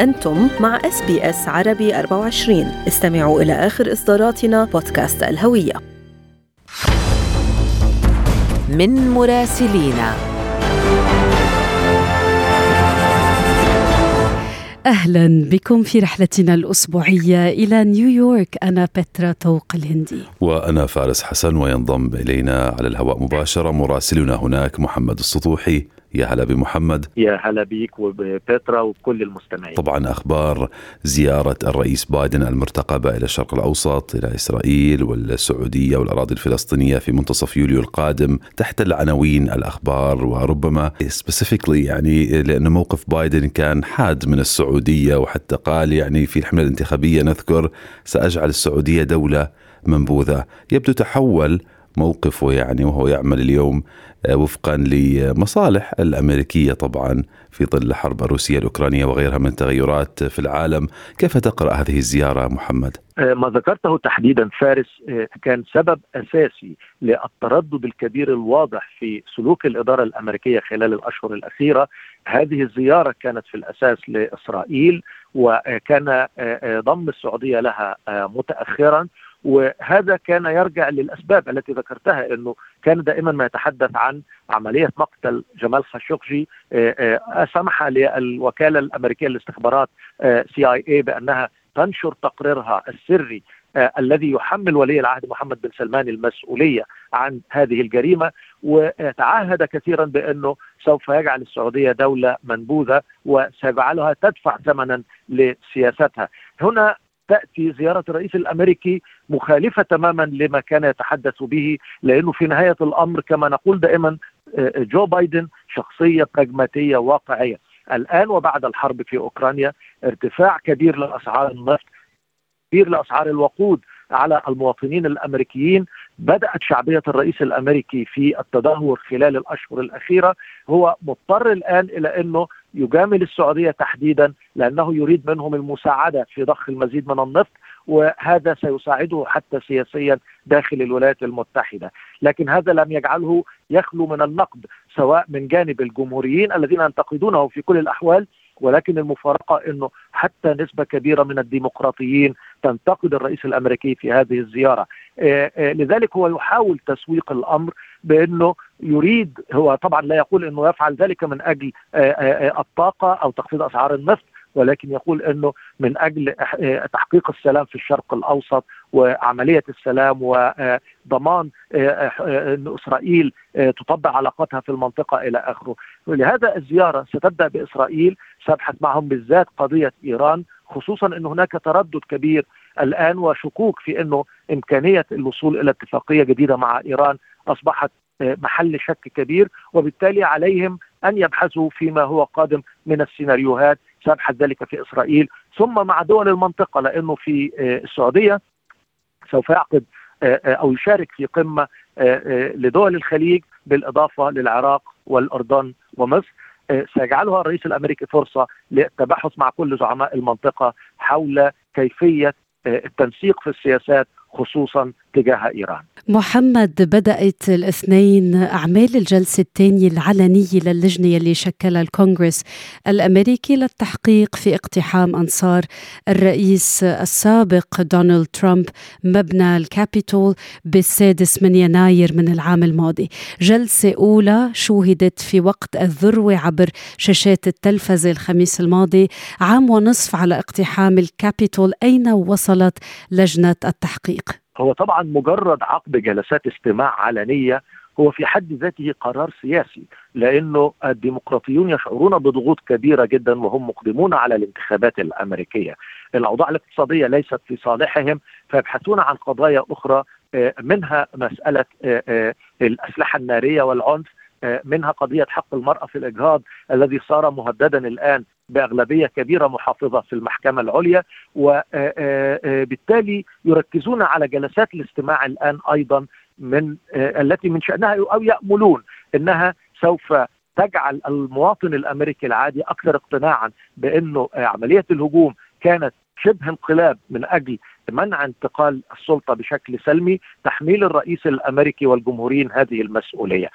أنتم مع إس بي إس عربي 24 استمعوا إلى آخر إصداراتنا بودكاست الهوية. من مراسلينا. أهلا بكم في رحلتنا الأسبوعية إلى نيويورك. أنا بترا طوق الهندي. وأنا فارس حسن وينضم إلينا على الهواء مباشرة مراسلنا هناك محمد السطوحي. يا هلا بمحمد. يا هلا بيك وبترا وكل المستمعين. طبعا أخبار زيارة الرئيس بايدن المرتقبة إلى الشرق الأوسط إلى إسرائيل والسعودية والأراضي الفلسطينية في منتصف يوليو القادم تحت العناوين الأخبار وربما سبيسيفيكلي يعني لأن موقف بايدن كان حاد من السعودية وحتى قال يعني في الحملة الانتخابية نذكر سأجعل السعودية دولة منبوذة. يبدو تحول موقفه يعني وهو يعمل اليوم آه، وفقا لمصالح الأمريكية طبعا في ظل الحرب الروسيه الأوكرانية وغيرها من التغيرات في العالم، كيف تقرأ هذه الزيارة محمد؟ آه، ما ذكرته تحديدا فارس آه، كان سبب أساسي للتردد الكبير الواضح في سلوك الإدارة الأمريكية خلال الأشهر الأخيرة، هذه الزيارة كانت في الأساس لإسرائيل وكان ضم السعودية لها متاخرا. وهذا كان يرجع للأسباب التي ذكرتها إنه كان دائما ما يتحدث عن عملية مقتل جمال خاشقجي آه، آه، سمح للوكالة الأمريكية للاستخبارات سي اي اي بأنها تنشر تقريرها السري آه الذي يحمل ولي العهد محمد بن سلمان المسؤولية عن هذه الجريمة وتعهد كثيرا بأنه سوف يجعل السعودية دولة منبوذة وسيجعلها تدفع ثمنا لسياستها. هنا تأتي زيارة الرئيس الأمريكي مخالفة تماما لما كان يتحدث به لأنه في نهاية الأمر كما نقول دائما آه، جو بايدن شخصية براغماتية واقعية. الآن وبعد الحرب في أوكرانيا ارتفاع كبير لأسعار النفط كبير لأسعار الوقود على المواطنين الأمريكيين. بدأت شعبية الرئيس الأمريكي في التدهور خلال الأشهر الأخيرة. هو مضطر الآن إلى أنه يجامل السعودية تحديدا لأنه يريد منهم المساعدة في ضخ المزيد من النفط وهذا سيساعده حتى سياسيا داخل الولايات المتحدة، لكن هذا لم يجعله يخلو من النقد سواء من جانب الجمهوريين الذين ينتقدونه في كل الأحوال ولكن المفارقة إنه حتى نسبة كبيرة من الديمقراطيين تنتقد الرئيس الأمريكي في هذه الزيارة. آه، آه، لذلك هو يحاول تسويق الأمر بإنه يريد هو طبعا لا يقول إنه يفعل ذلك من أجل آه، الطاقة أو تخفيض أسعار النفط ولكن يقول إنه من أجل تحقيق السلام في الشرق الأوسط وعملية السلام وضمان إن إسرائيل تطبق علاقاتها في المنطقة إلى آخره، ولهذا الزيارة ستبدأ بإسرائيل سابحث معهم بالذات قضية إيران خصوصا إن هناك تردد كبير الآن وشكوك في إنه إمكانية الوصول إلى اتفاقية جديدة مع إيران أصبحت محل شك كبير وبالتالي عليهم أن يبحثوا فيما هو قادم من السيناريوهات سابحث ذلك في إسرائيل. ثم مع دول المنطقة لأنه في السعودية سوف يعقد أو يشارك في قمة لدول الخليج بالإضافة للعراق والأردن ومصر. سيجعلها الرئيس الأمريكي فرصة للتبحث مع كل زعماء المنطقة حول كيفية التنسيق في السياسات خصوصا تجاه إيران. محمد بدأت الاثنين أعمال الجلسة الثانية العلنية للجنة اللي شكلها الكونغرس الأمريكي للتحقيق في اقتحام أنصار الرئيس السابق دونالد ترامب مبنى الكابيتول بالسادس من يناير من العام الماضي. جلسة أولى شوهدت في وقت الذروة عبر شاشات التلفزة الخميس الماضي عام ونصف على اقتحام الكابيتول أين وصلت لجنة التحقيق؟ هو طبعا مجرد عقد جلسات استماع علنية هو في حد ذاته قرار سياسي لأنه الديمقراطيون يشعرون بضغوط كبيرة جدا وهم مقدمون على الانتخابات الأمريكية. الأوضاع الاقتصادية ليست في صالحهم فيبحثون عن قضايا أخرى آه، منها مسألة آه، آه، الأسلحة النارية والعنف منها قضية حق المرأة في الإجهاض الذي صار مهددا الآن بأغلبية كبيرة محافظة في المحكمة العليا وبالتالي يركزون على جلسات الاستماع الآن أيضا من التي من شأنها أو يأملون إنها سوف تجعل المواطن الأمريكي العادي أكثر اقتناعا بأنه عملية الهجوم كانت شبه انقلاب من أجل منع انتقال السلطة بشكل سلمي تحميل الرئيس الأمريكي والجمهوريين هذه المسؤولية.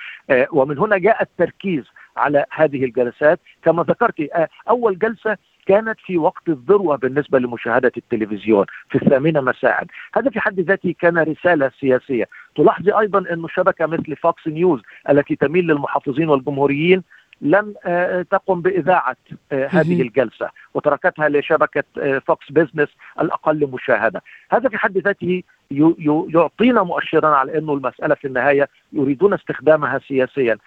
ومن هنا جاء التركيز على هذه الجلسات. كما ذكرت أول جلسة كانت في وقت الذروة بالنسبة لمشاهدة التلفزيون في الثامنة مساء، هذا في حد ذاته كان رسالة سياسية، تلاحظي أيضا انه شبكه مثل فوكس نيوز التي تميل للمحافظين والجمهوريين لم آه، تقم بإذاعة آه، هذه الجلسة وتركتها لشبكة فوكس بزنس الأقل مشاهدة، هذا في حد ذاته يعطينا مؤشرا على انه المسألة في النهاية يريدون استخدامها سياسيا. آه،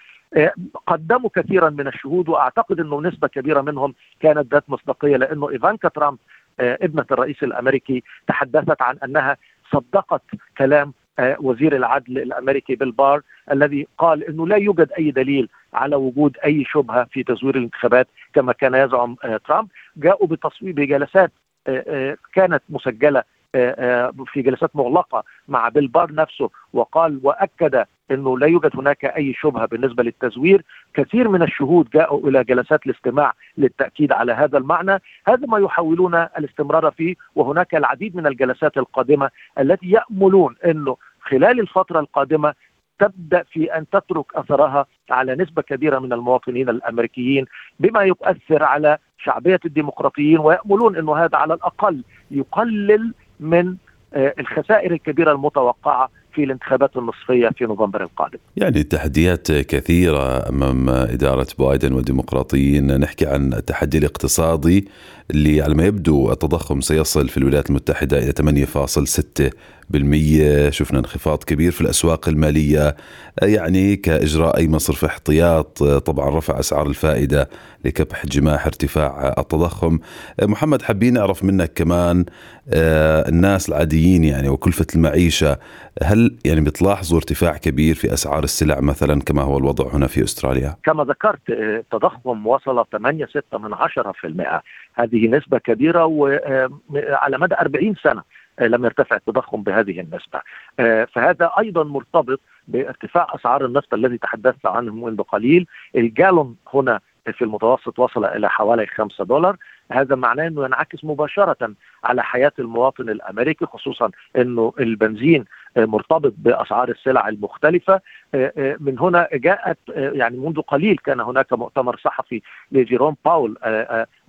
قدموا كثيرا من الشهود وأعتقد إنه نسبة كبيرة منهم كانت ذات مصداقية لأنه إيفانكا ترامب آه، ابنة الرئيس الأمريكي تحدثت عن أنها صدقت كلام آه، وزير العدل الأمريكي بالبار الذي قال إنه لا يوجد أي دليل على وجود أي شبهة في تزوير الانتخابات كما كان يزعم ترامب. جاءوا بتصويب بجلسات كانت مسجلة في جلسات مغلقة مع بيل بار نفسه وقال وأكد إنه لا يوجد هناك أي شبهة بالنسبة للتزوير، كثير من الشهود جاءوا إلى جلسات الاستماع للتأكيد على هذا المعنى، هذا ما يحاولون الاستمرار فيه وهناك العديد من الجلسات القادمة التي يأملون إنه خلال الفترة القادمة تبدأ في أن تترك أثرها على نسبة كبيرة من المواطنين الأمريكيين بما يؤثر على شعبية الديمقراطيين ويأملون إنه هذا على الأقل يقلل من آه، الخسائر الكبيرة المتوقعة في الانتخابات النصفية في نوفمبر القادم. يعني التحديات كثيرة أمام إدارة بايدن والديمقراطيين، نحكي عن التحدي الاقتصادي اللي على ما يبدو التضخم سيصل في الولايات المتحدة إلى 8.6 بالمية. شفنا انخفاض كبير في الأسواق المالية يعني كإجراء أي مصرف احتياط. طبعا رفع أسعار الفائدة لكبح جماح ارتفاع التضخم. محمد حابين نعرف منك كمان آه، الناس العاديين يعني وكلفة المعيشة هل يعني بتلاحظوا ارتفاع كبير في أسعار السلع مثلا كما هو الوضع هنا في أستراليا؟ كما ذكرت التضخم وصل 8.6 من 10% هذه نسبة كبيرة وعلى مدى 40 سنة. آه، لم يرتفع التضخم بهذه النسبة. آه، فهذا أيضا مرتبط بارتفاع أسعار النفط الذي تحدثت عنه منذ قليل. الجالون هنا في المتوسط وصل إلى حوالي 5 دولار. هذا معناه إنه ينعكس مباشرة على حياة المواطن الأمريكي خصوصا إنه البنزين مرتبط بأسعار السلع المختلفة. من هنا جاءت يعني منذ قليل كان هناك مؤتمر صحفي لجيروم باول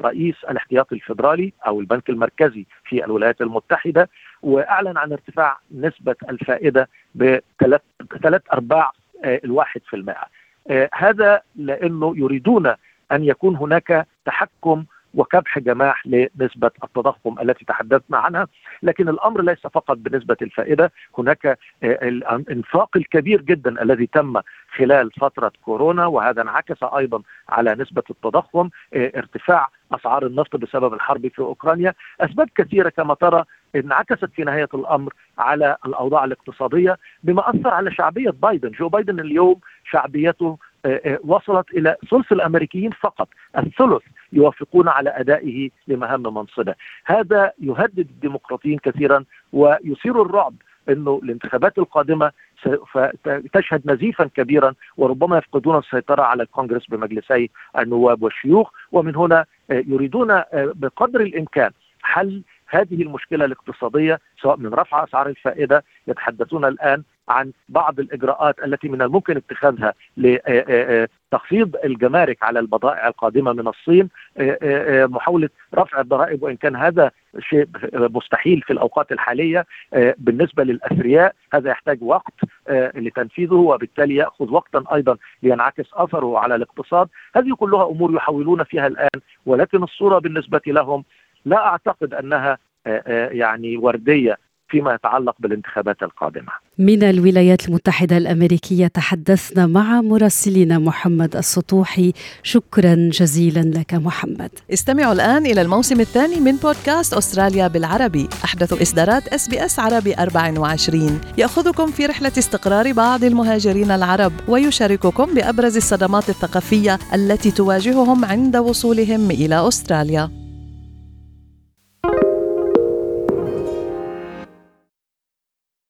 رئيس الاحتياطي الفيدرالي أو البنك المركزي في الولايات المتحدة وأعلن عن ارتفاع نسبة الفائدة بثلاث ثلاث أرباع الواحد في المائه هذا لأنه يريدون أن يكون هناك تحكم وكبح جماح لنسبة التضخم التي تحدثنا عنها لكن الأمر ليس فقط بنسبة الفائدة. هناك آه، الإنفاق الكبير جدا الذي تم خلال فترة كورونا وهذا انعكس أيضا على نسبة التضخم آه، ارتفاع أسعار النفط بسبب الحرب في أوكرانيا. أسباب كثيرة كما ترى انعكست في نهاية الأمر على الأوضاع الاقتصادية بما أثر على شعبية بايدن. جو بايدن اليوم شعبيته وصلت إلى ثلث الأمريكيين فقط. الثلث يوافقون على أدائه لمهام منصبه. هذا يهدد الديمقراطيين كثيرا ويثير الرعب إنه الانتخابات القادمة تشهد نزيفا كبيرا وربما يفقدون السيطرة على الكونغرس بمجلسي النواب والشيوخ. ومن هنا آه، يريدون آه، بقدر الإمكان حل هذه المشكلة الاقتصادية سواء من رفع أسعار الفائدة. يتحدثون الآن عن بعض الإجراءات التي من الممكن اتخاذها لتخفيض الجمارك على البضائع القادمة من الصين محاولة رفع الضرائب وإن كان هذا شيء مستحيل في الأوقات الحالية بالنسبة للأثرياء هذا يحتاج وقت لتنفيذه وبالتالي يأخذ وقتا أيضا لينعكس أثره على الاقتصاد. هذه كلها أمور يحاولون فيها الآن ولكن الصورة بالنسبة لهم لا أعتقد أنها يعني وردية. فيما يتعلق بالانتخابات القادمة. من الولايات المتحدة الأمريكية تحدثنا مع مراسلنا محمد السطوحي، شكرا جزيلا لك محمد. استمعوا الآن إلى الموسم الثاني من بودكاست أستراليا بالعربي، أحدث إصدارات إس بي إس عربي 24 يأخذكم في رحلة استقرار بعض المهاجرين العرب ويشارككم بأبرز الصدمات الثقافية التي تواجههم عند وصولهم إلى أستراليا.